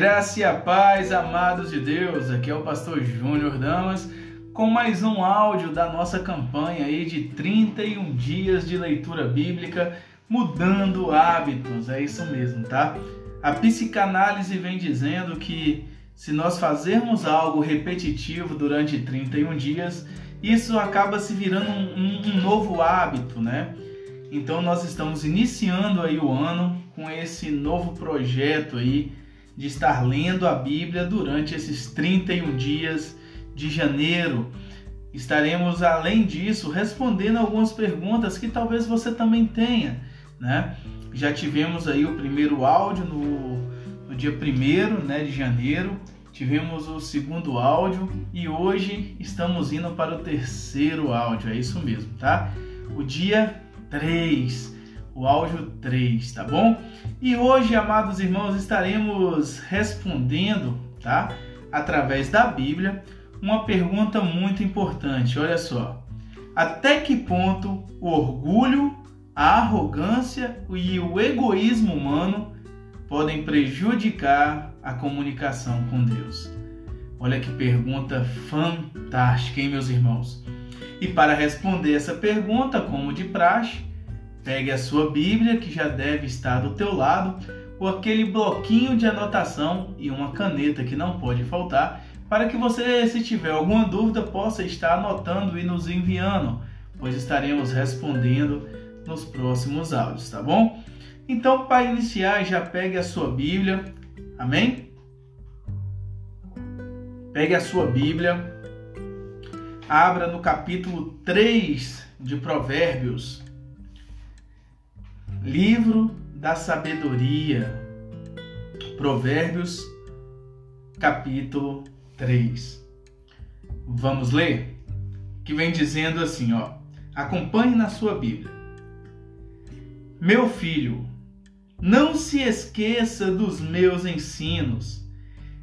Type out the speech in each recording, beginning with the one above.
Graça e a paz, amados de Deus. Aqui é o pastor Júnior Damas com mais um áudio da nossa campanha aí de 31 dias de leitura bíblica mudando hábitos. É isso mesmo, tá? A psicanálise vem dizendo que se nós fazermos algo repetitivo durante 31 dias, isso acaba se virando um, um novo hábito, né? Então nós estamos iniciando aí o ano com esse novo projeto aí de estar lendo a Bíblia durante esses 31 dias de janeiro. Estaremos, além disso, respondendo algumas perguntas que talvez você também tenha, né? Já tivemos aí o primeiro áudio no, no dia 1 né, de janeiro, tivemos o segundo áudio e hoje estamos indo para o terceiro áudio, é isso mesmo, tá? O dia 3 o áudio 3, tá bom? E hoje, amados irmãos, estaremos respondendo, tá? Através da Bíblia, uma pergunta muito importante. Olha só. Até que ponto o orgulho, a arrogância e o egoísmo humano podem prejudicar a comunicação com Deus? Olha que pergunta fantástica, hein, meus irmãos? E para responder essa pergunta, como de praxe, Pegue a sua Bíblia, que já deve estar do teu lado, ou aquele bloquinho de anotação e uma caneta que não pode faltar, para que você, se tiver alguma dúvida, possa estar anotando e nos enviando, pois estaremos respondendo nos próximos áudios, tá bom? Então, para iniciar, já pegue a sua Bíblia, amém? Pegue a sua Bíblia, abra no capítulo 3 de Provérbios. Livro da Sabedoria, Provérbios, capítulo 3. Vamos ler? Que vem dizendo assim, ó. Acompanhe na sua Bíblia. Meu filho, não se esqueça dos meus ensinos,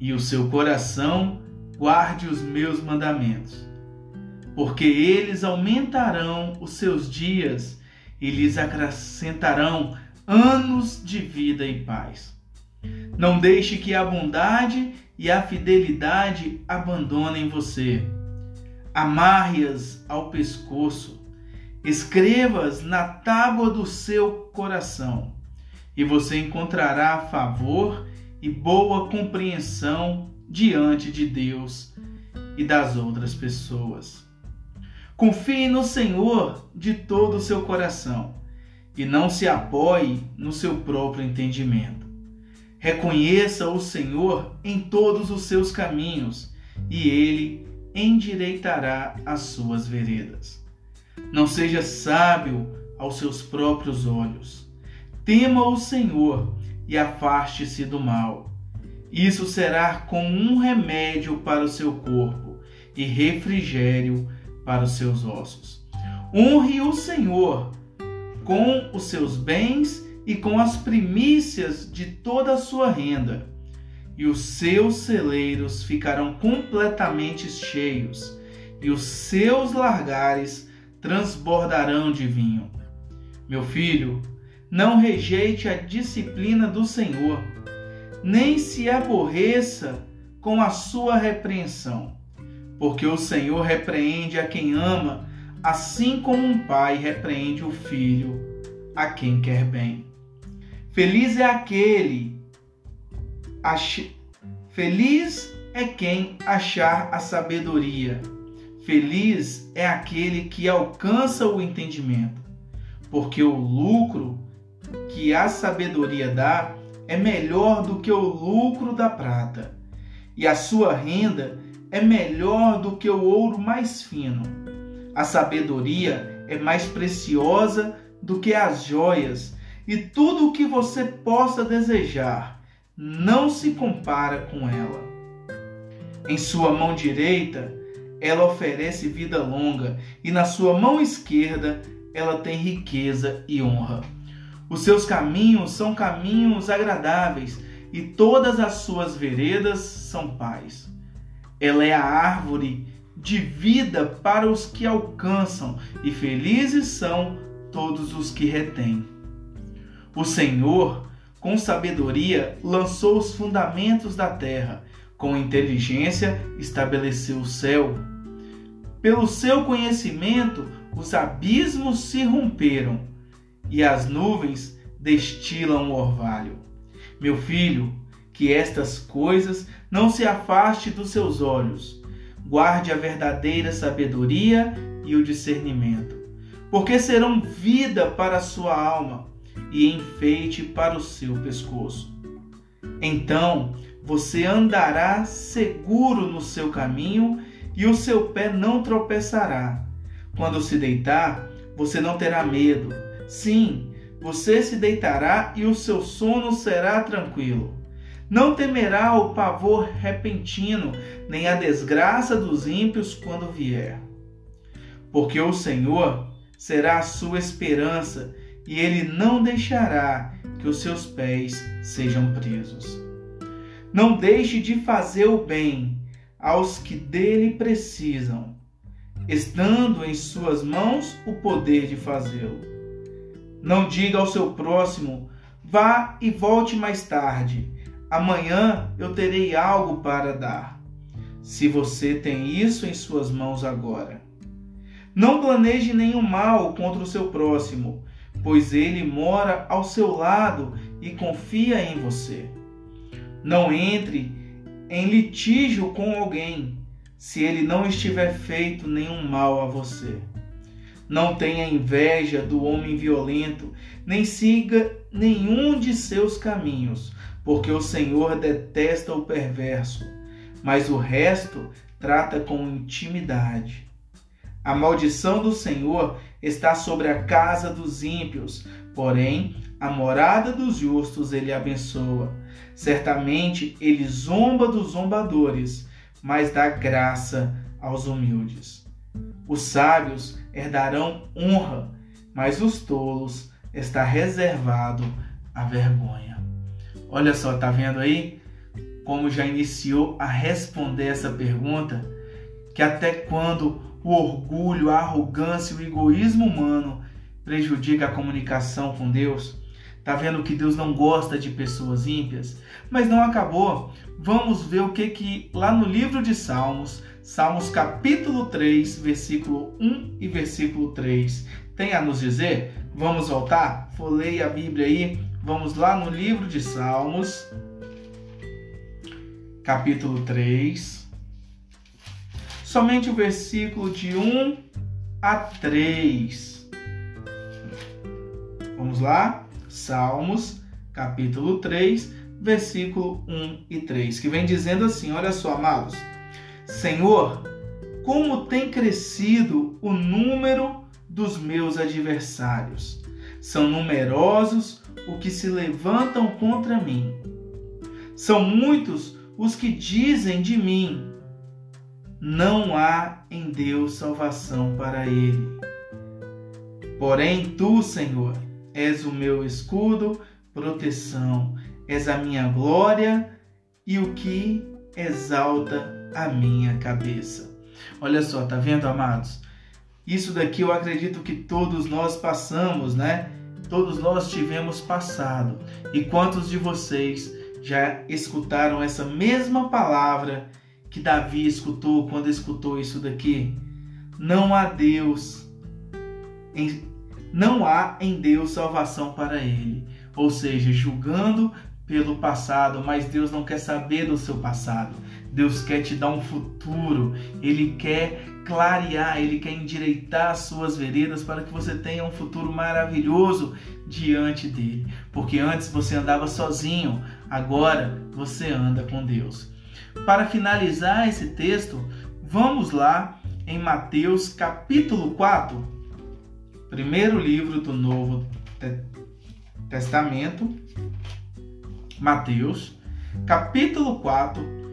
e o seu coração guarde os meus mandamentos, porque eles aumentarão os seus dias e lhes acrescentarão anos de vida e paz. Não deixe que a bondade e a fidelidade abandonem você. Amarre-as ao pescoço, escreva-as na tábua do seu coração, e você encontrará favor e boa compreensão diante de Deus e das outras pessoas. Confie no Senhor de todo o seu coração e não se apoie no seu próprio entendimento. Reconheça o Senhor em todos os seus caminhos e ele endireitará as suas veredas. Não seja sábio aos seus próprios olhos. Tema o Senhor e afaste-se do mal. Isso será como um remédio para o seu corpo e refrigério para os seus ossos. Honre o Senhor com os seus bens e com as primícias de toda a sua renda, e os seus celeiros ficarão completamente cheios, e os seus largares transbordarão de vinho. Meu filho, não rejeite a disciplina do Senhor, nem se aborreça com a sua repreensão porque o Senhor repreende a quem ama, assim como um pai repreende o filho a quem quer bem. Feliz é aquele, ach... feliz é quem achar a sabedoria. Feliz é aquele que alcança o entendimento, porque o lucro que a sabedoria dá é melhor do que o lucro da prata, e a sua renda é melhor do que o ouro mais fino. A sabedoria é mais preciosa do que as joias, e tudo o que você possa desejar não se compara com ela. Em sua mão direita, ela oferece vida longa, e na sua mão esquerda, ela tem riqueza e honra. Os seus caminhos são caminhos agradáveis, e todas as suas veredas são paz. Ela é a árvore de vida para os que alcançam, e felizes são todos os que retêm. O Senhor com sabedoria lançou os fundamentos da terra, com inteligência estabeleceu o céu. Pelo seu conhecimento, os abismos se romperam e as nuvens destilam o orvalho. Meu filho, que estas coisas não se afaste dos seus olhos. Guarde a verdadeira sabedoria e o discernimento, porque serão vida para a sua alma e enfeite para o seu pescoço. Então você andará seguro no seu caminho e o seu pé não tropeçará. Quando se deitar, você não terá medo. Sim, você se deitará e o seu sono será tranquilo. Não temerá o pavor repentino, nem a desgraça dos ímpios quando vier. Porque o Senhor será a sua esperança e ele não deixará que os seus pés sejam presos. Não deixe de fazer o bem aos que dele precisam, estando em suas mãos o poder de fazê-lo. Não diga ao seu próximo: vá e volte mais tarde, amanhã eu terei algo para dar. Se você tem isso em suas mãos agora. Não planeje nenhum mal contra o seu próximo, pois ele mora ao seu lado e confia em você. Não entre em litígio com alguém se ele não estiver feito nenhum mal a você. Não tenha inveja do homem violento, nem siga nenhum de seus caminhos, porque o Senhor detesta o perverso, mas o resto trata com intimidade. A maldição do Senhor está sobre a casa dos ímpios, porém a morada dos justos ele abençoa. Certamente ele zomba dos zombadores, mas dá graça aos humildes. Os sábios herdarão honra, mas os tolos está reservado a vergonha. Olha só, tá vendo aí como já iniciou a responder essa pergunta? Que até quando o orgulho, a arrogância, o egoísmo humano prejudica a comunicação com Deus. Tá vendo que Deus não gosta de pessoas ímpias? Mas não acabou. Vamos ver o que que lá no livro de Salmos, Salmos capítulo 3, versículo 1 e versículo 3, tem a nos dizer? Vamos voltar? Folei a Bíblia aí. Vamos lá no livro de Salmos, capítulo 3, somente o versículo de 1 a 3. Vamos lá? Salmos, capítulo 3, versículo 1 e 3, que vem dizendo assim: Olha só, amados. Senhor, como tem crescido o número dos meus adversários. São numerosos os que se levantam contra mim. São muitos os que dizem de mim: não há em Deus salvação para ele. Porém, tu, Senhor, és o meu escudo, proteção, és a minha glória e o que exalta a minha cabeça. Olha só, tá vendo, amados? Isso daqui eu acredito que todos nós passamos, né? Todos nós tivemos passado. E quantos de vocês já escutaram essa mesma palavra que Davi escutou quando escutou isso daqui? Não há Deus, em, não há em Deus salvação para ele. Ou seja, julgando pelo passado, mas Deus não quer saber do seu passado. Deus quer te dar um futuro, Ele quer clarear, Ele quer endireitar as suas veredas para que você tenha um futuro maravilhoso diante dele. Porque antes você andava sozinho, agora você anda com Deus. Para finalizar esse texto, vamos lá em Mateus capítulo 4, primeiro livro do Novo Testamento, Mateus, capítulo 4,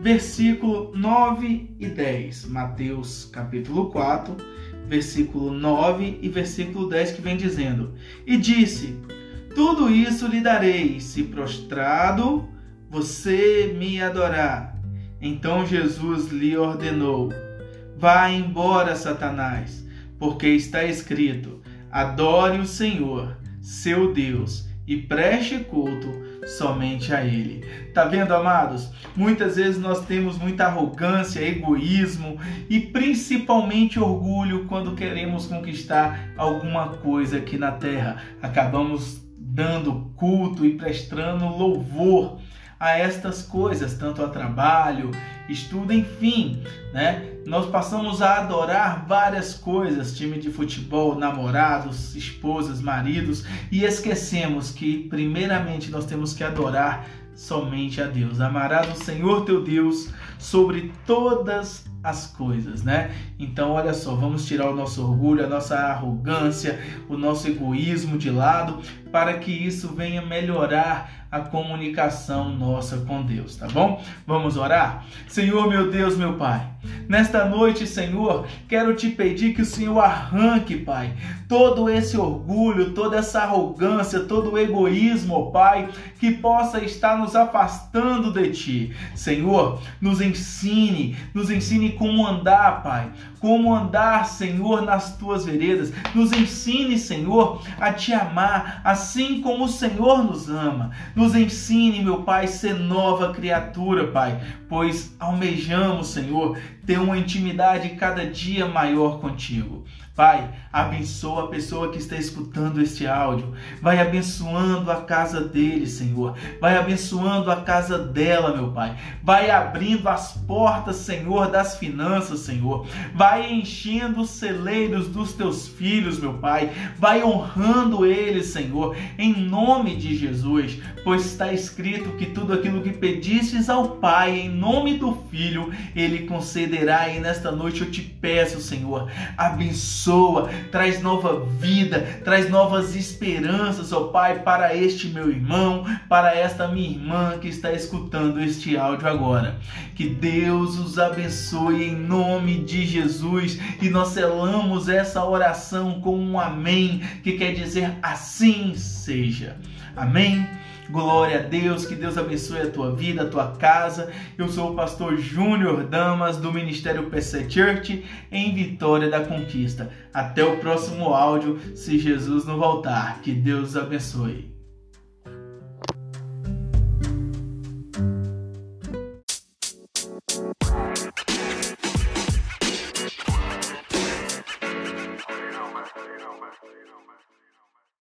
versículo 9 e 10. Mateus, capítulo 4, versículo 9 e versículo 10, que vem dizendo: E disse: Tudo isso lhe darei, se prostrado você me adorar. Então Jesus lhe ordenou: Vá embora, Satanás, porque está escrito: Adore o Senhor, seu Deus, e preste culto somente a Ele. Tá vendo, amados? Muitas vezes nós temos muita arrogância, egoísmo e principalmente orgulho quando queremos conquistar alguma coisa aqui na terra. Acabamos dando culto e prestando louvor a estas coisas, tanto a trabalho, estudo, enfim, né? Nós passamos a adorar várias coisas, time de futebol, namorados, esposas, maridos, e esquecemos que primeiramente nós temos que adorar somente a Deus. Amarás o Senhor teu Deus sobre todas as coisas, né? Então, olha só, vamos tirar o nosso orgulho, a nossa arrogância, o nosso egoísmo de lado, para que isso venha melhorar a comunicação nossa com Deus, tá bom? Vamos orar? Senhor, meu Deus, meu Pai, nesta noite, Senhor, quero te pedir que o Senhor arranque, Pai, todo esse orgulho, toda essa arrogância, todo o egoísmo, Pai, que possa estar nos afastando de Ti. Senhor, nos ensine, nos ensine como andar, Pai, como andar, Senhor, nas Tuas veredas. Nos ensine, Senhor, a Te amar, assim como o Senhor nos ama. Nos ensine, meu Pai, ser nova criatura, Pai, pois almejamos, Senhor, ter uma intimidade cada dia maior contigo. Pai, abençoa a pessoa que está escutando este áudio. Vai abençoando a casa dele, Senhor. Vai abençoando a casa dela, meu Pai. Vai abrindo as portas, Senhor, das finanças, Senhor. Vai enchendo os celeiros dos teus filhos, meu Pai. Vai honrando eles, Senhor, em nome de Jesus. Pois está escrito que tudo aquilo que pedistes ao Pai, em nome do Filho, ele concederá. E nesta noite eu te peço, Senhor, abençoa abençoa, traz nova vida, traz novas esperanças, ó Pai, para este meu irmão, para esta minha irmã que está escutando este áudio agora. Que Deus os abençoe em nome de Jesus e nós selamos essa oração com um amém, que quer dizer assim seja. Amém. Glória a Deus, que Deus abençoe a tua vida, a tua casa. Eu sou o pastor Júnior Damas do Ministério PC Church em Vitória da Conquista. Até o próximo áudio, se Jesus não voltar. Que Deus abençoe.